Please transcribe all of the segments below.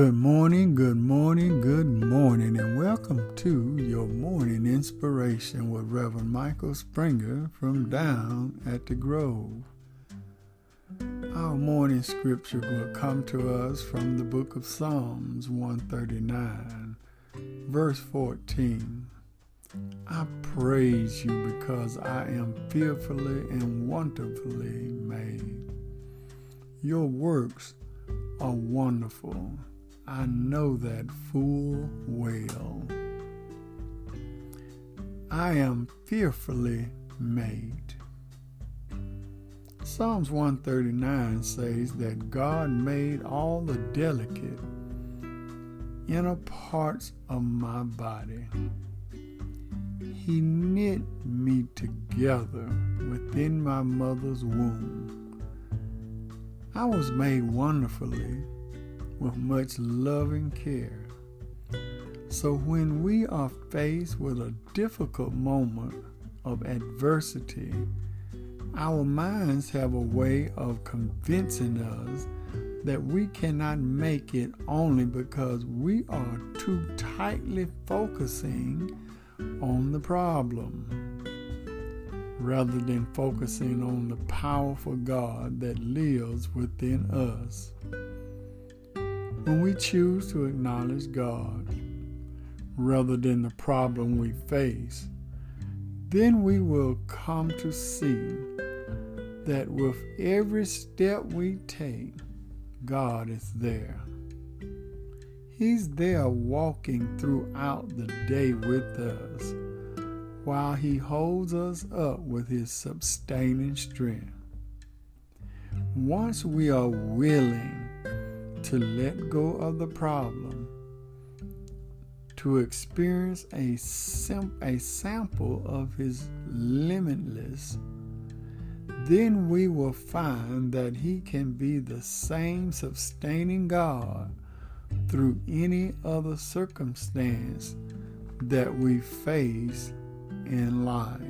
Good morning, good morning, good morning, and welcome to your morning inspiration with Reverend Michael Springer from down at the Grove. Our morning scripture will come to us from the book of Psalms 139, verse 14. I praise you because I am fearfully and wonderfully made. Your works are wonderful. I know that full well. I am fearfully made. Psalms 139 says that God made all the delicate inner parts of my body. He knit me together within my mother's womb. I was made wonderfully with much loving care. So when we are faced with a difficult moment of adversity, our minds have a way of convincing us that we cannot make it only because we are too tightly focusing on the problem rather than focusing on the powerful God that lives within us. When we choose to acknowledge God rather than the problem we face, then we will come to see that with every step we take, God is there. He's there walking throughout the day with us while He holds us up with His sustaining strength. Once we are willing to let go of the problem, to experience a, sim- a sample of His limitless, then we will find that He can be the same sustaining God through any other circumstance that we face in life.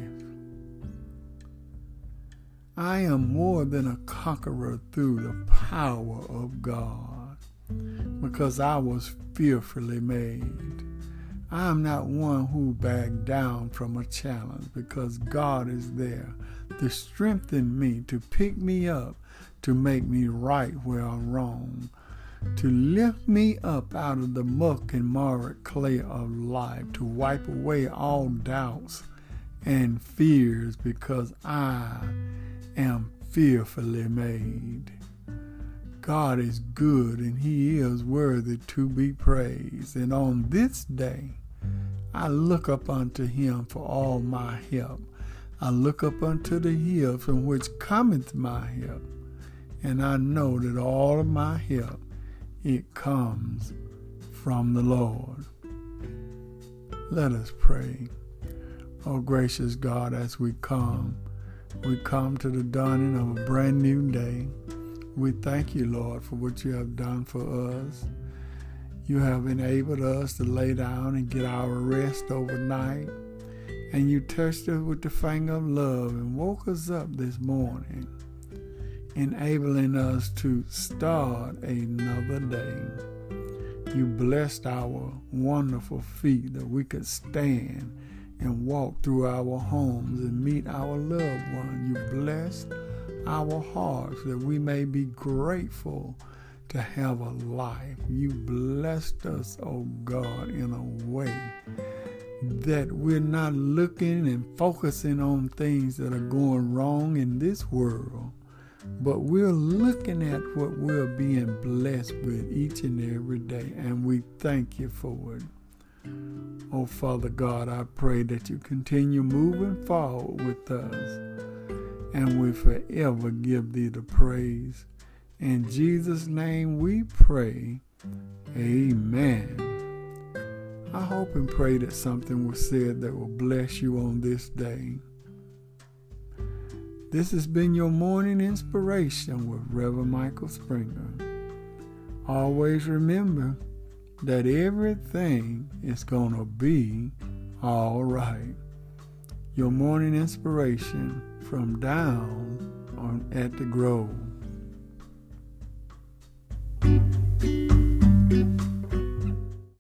I am more than a conqueror through the power of God because I was fearfully made. I am not one who back down from a challenge because God is there to strengthen me, to pick me up, to make me right where I'm wrong, to lift me up out of the muck and marred clay of life, to wipe away all doubts and fears because I am fearfully made. God is good and He is worthy to be praised. And on this day, I look up unto Him for all my help. I look up unto the hill from which cometh my help. And I know that all of my help, it comes from the Lord. Let us pray. Oh, gracious God, as we come, we come to the dawning of a brand new day. We thank you, Lord, for what you have done for us. You have enabled us to lay down and get our rest overnight. And you touched us with the finger of love and woke us up this morning, enabling us to start another day. You blessed our wonderful feet that we could stand and walk through our homes and meet our loved ones. You blessed our hearts that we may be grateful to have a life. You blessed us, oh God, in a way that we're not looking and focusing on things that are going wrong in this world, but we're looking at what we're being blessed with each and every day, and we thank you for it. Oh, Father God, I pray that you continue moving forward with us and we forever give thee the praise. In Jesus' name we pray. Amen. I hope and pray that something was said that will bless you on this day. This has been your morning inspiration with Reverend Michael Springer. Always remember that everything is going to be all right. Your morning inspiration from down on at the grove.